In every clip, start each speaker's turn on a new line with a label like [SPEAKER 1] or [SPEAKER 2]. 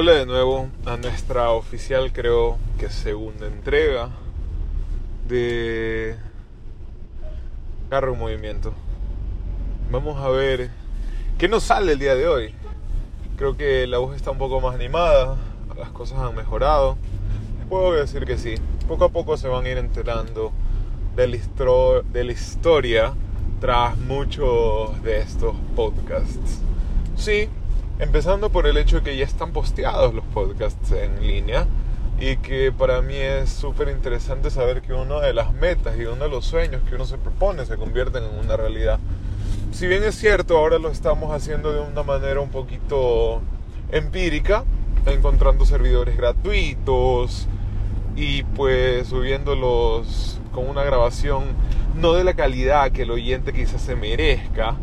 [SPEAKER 1] Hola de nuevo a nuestra oficial, creo que segunda entrega de Carro en Movimiento. Vamos a ver qué nos sale el día de hoy. Creo que la voz está un poco más animada, las cosas han mejorado. Puedo decir que sí, poco a poco se van a ir enterando de la, de la historia tras muchos de estos podcasts. Sí, Empezando por el hecho de que ya están posteados los podcasts en línea y que para mí es súper interesante saber que una de las metas y uno de los sueños que uno se propone se convierten en una realidad. Si bien es cierto, ahora lo estamos haciendo de una manera un poquito empírica, encontrando servidores gratuitos y pues subiéndolos con una grabación no de la calidad que el oyente quizás se merezca,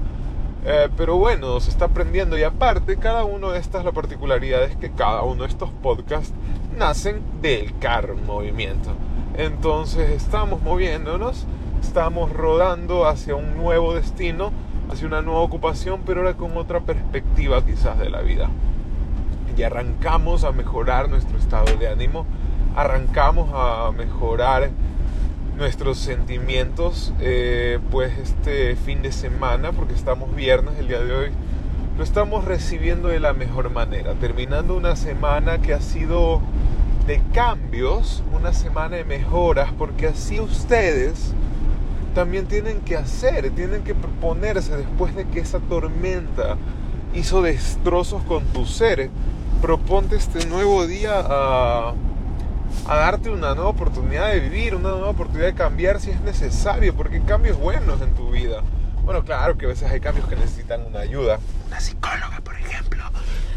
[SPEAKER 1] eh, pero bueno, se está aprendiendo y aparte, cada uno de estas, la particularidad es que cada uno de estos podcasts nacen del carro en movimiento. Entonces estamos moviéndonos, estamos rodando hacia un nuevo destino, hacia una nueva ocupación, pero ahora con otra perspectiva quizás de la vida. Y arrancamos a mejorar nuestro estado de ánimo, arrancamos a mejorar nuestros sentimientos eh, pues este fin de semana porque estamos viernes el día de hoy lo estamos recibiendo de la mejor manera terminando una semana que ha sido de cambios una semana de mejoras porque así ustedes también tienen que hacer tienen que proponerse después de que esa tormenta hizo destrozos con tu ser. Proponte este nuevo día a a darte una nueva oportunidad de vivir, una nueva oportunidad de cambiar si es necesario, porque hay cambios buenos en tu vida. Bueno, claro que a veces hay cambios que necesitan una ayuda, una psicóloga, por ejemplo,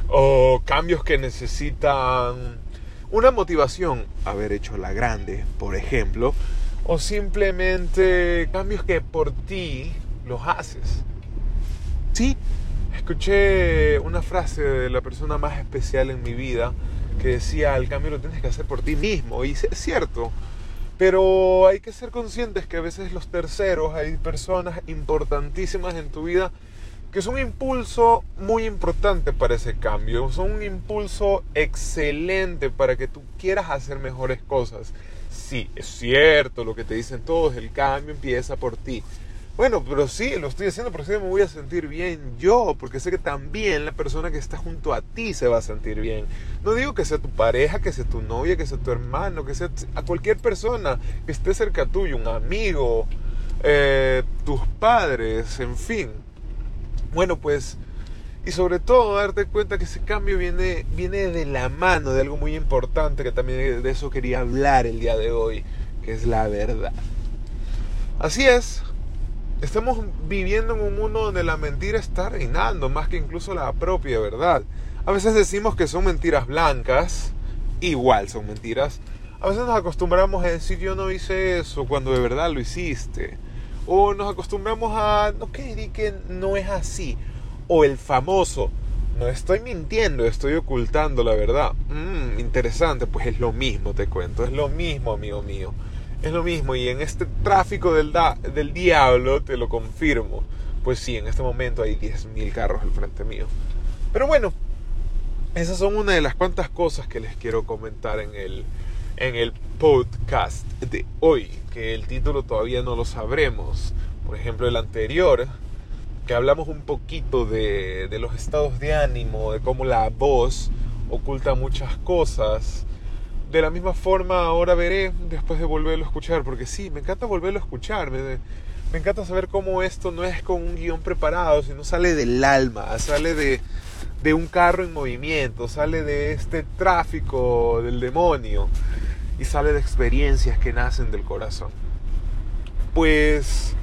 [SPEAKER 1] o cambios que necesitan una motivación, haber hecho la grande, por ejemplo, o simplemente cambios que por ti los haces. Sí, escuché una frase de la persona más especial en mi vida que decía, el cambio lo tienes que hacer por ti mismo. Y es cierto, pero hay que ser conscientes que a veces los terceros, hay personas importantísimas en tu vida que son un impulso muy importante para ese cambio, son un impulso excelente para que tú quieras hacer mejores cosas. Sí, es cierto lo que te dicen todos, el cambio empieza por ti. Bueno, pero sí, lo estoy haciendo porque sé me voy a sentir bien yo, porque sé que también la persona que está junto a ti se va a sentir bien. No digo que sea tu pareja, que sea tu novia, que sea tu hermano, que sea a cualquier persona que esté cerca tuyo, un amigo, eh, tus padres, en fin. Bueno, pues, y sobre todo darte cuenta que ese cambio viene, viene de la mano de algo muy importante, que también de eso quería hablar el día de hoy, que es la verdad. Así es, Estamos viviendo en un mundo donde la mentira está reinando más que incluso la propia verdad. A veces decimos que son mentiras blancas, igual son mentiras. A veces nos acostumbramos a decir yo no hice eso cuando de verdad lo hiciste. O nos acostumbramos a, no que que no es así. O el famoso, no estoy mintiendo, estoy ocultando la verdad. Mm, interesante, pues es lo mismo, te cuento, es lo mismo, amigo mío. Es lo mismo y en este tráfico del, del diablo te lo confirmo. Pues sí, en este momento hay 10.000 carros al frente mío. Pero bueno, esas son una de las cuantas cosas que les quiero comentar en el, en el podcast de hoy, que el título todavía no lo sabremos. Por ejemplo, el anterior, que hablamos un poquito de, de los estados de ánimo, de cómo la voz oculta muchas cosas de la misma forma ahora veré después de volverlo a escuchar, porque sí, me encanta volverlo a escuchar, me, encanta saber cómo esto no es con un guion preparado, sino sale del alma, sale de, de un carro en movimiento, sale de este tráfico del demonio y sale de experiencias que nacen del corazón. Pues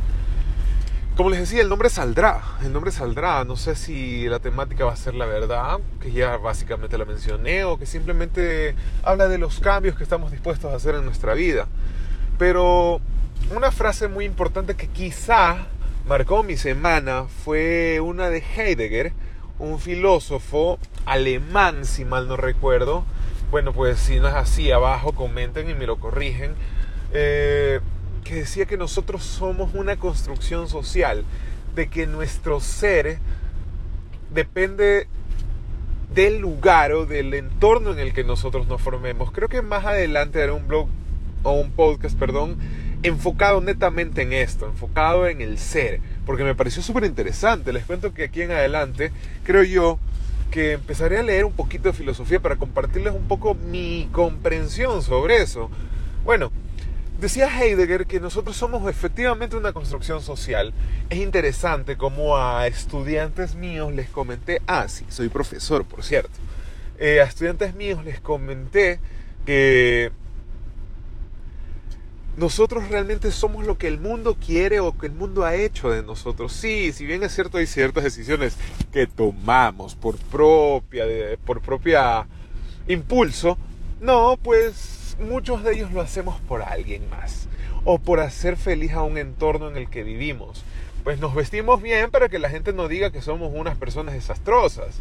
[SPEAKER 1] como les decía, el nombre saldrá, el nombre saldrá. No sé si la temática va a ser la verdad, que ya básicamente la mencioné, o que simplemente habla de los cambios que estamos dispuestos a hacer en nuestra vida. Pero una frase muy importante que quizá marcó mi semana fue una de Heidegger, un filósofo alemán, si mal no recuerdo. Bueno, pues si no es así, abajo comenten y me lo corrigen. Eh, decía que nosotros somos una construcción social, de que nuestro ser depende del lugar o del entorno en el que nosotros nos formemos. Creo que más adelante haré un blog o un podcast, perdón, enfocado netamente en esto, enfocado en el ser, porque me pareció súper interesante. Les cuento que aquí en adelante, creo yo, que empezaré a leer un poquito de filosofía para compartirles un poco mi comprensión sobre eso. Bueno, decía Heidegger que nosotros somos efectivamente una construcción social. Es interesante como a estudiantes míos les comenté, ah, sí, soy profesor, por cierto. Eh, a estudiantes míos les comenté que nosotros realmente somos lo que el mundo quiere o que el mundo ha hecho de nosotros. Sí, si bien es cierto hay ciertas decisiones que tomamos por propia, por propia impulso, no, pues muchos de ellos lo hacemos por alguien más o por hacer feliz a un entorno en el que vivimos. Pues nos vestimos bien para que la gente no diga que somos unas personas desastrosas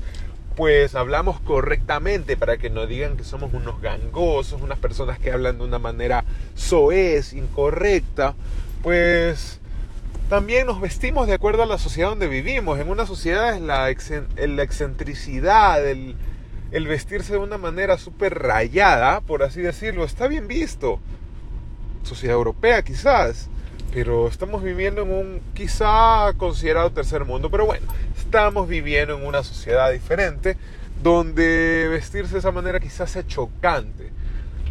[SPEAKER 1] pues hablamos correctamente para que no digan que somos unos gangosos, unas personas que hablan de una manera soez, incorrecta, pues también nos vestimos de acuerdo a la sociedad donde vivimos. En una sociedad es la, excentricidad, el, el vestirse de una manera súper rayada, por así decirlo, está bien visto. Sociedad europea quizás, pero estamos viviendo en un quizá considerado tercer mundo, pero bueno, estamos viviendo en una sociedad diferente donde vestirse de esa manera quizás sea chocante.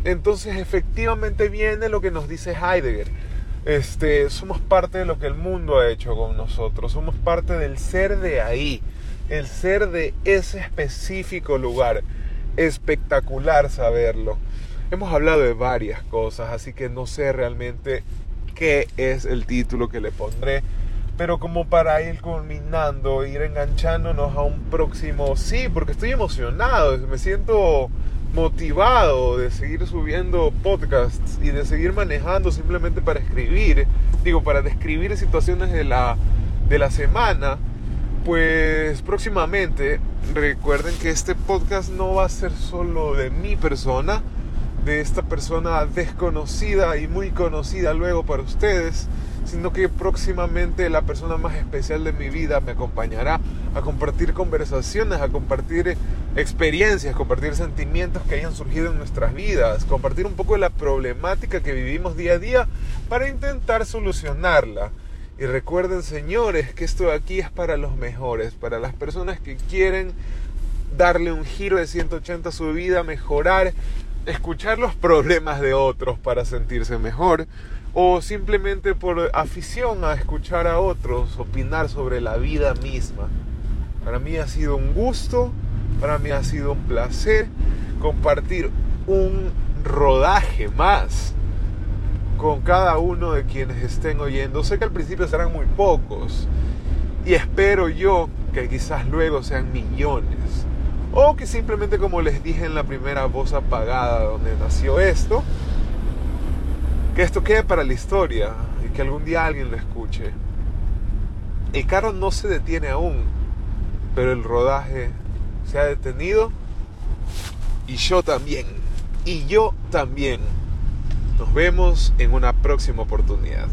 [SPEAKER 1] Entonces efectivamente viene lo que nos dice Heidegger. Este, somos parte de lo que el mundo ha hecho con nosotros, somos parte del ser de ahí, el ser de ese específico lugar. Espectacular saberlo. Hemos hablado de varias cosas, así que no sé realmente qué es el título que le pondré pero como para ir culminando, ir enganchándonos a un próximo, sí, porque estoy emocionado, me siento motivado de seguir subiendo podcasts y de seguir manejando simplemente para escribir, digo, para describir situaciones de la, de la semana, pues próximamente recuerden que este podcast no va a ser solo de mi persona, de esta persona desconocida y muy conocida luego para ustedes, sino que próximamente la persona más especial de mi vida me acompañará a compartir conversaciones, a compartir experiencias, compartir sentimientos que hayan surgido en nuestras vidas, compartir un poco de la problemática que vivimos día a día para intentar solucionarla. Y recuerden, señores, que esto de aquí es para los mejores, para las personas que quieren darle un giro de 180 a su vida, mejorar, escuchar los problemas de otros para sentirse mejor o simplemente por afición a escuchar a otros opinar sobre la vida misma. Para mí ha sido un gusto, para mí ha sido un placer compartir un rodaje más con cada uno de quienes estén oyendo. Sé que al principio serán muy pocos y espero yo que quizás luego sean millones. O que simplemente como les dije en la primera voz apagada donde nació esto, que esto quede para la historia y que algún día alguien lo escuche. El carro no se detiene aún, pero el rodaje se ha detenido y yo también. Y yo también. Nos vemos en una próxima oportunidad.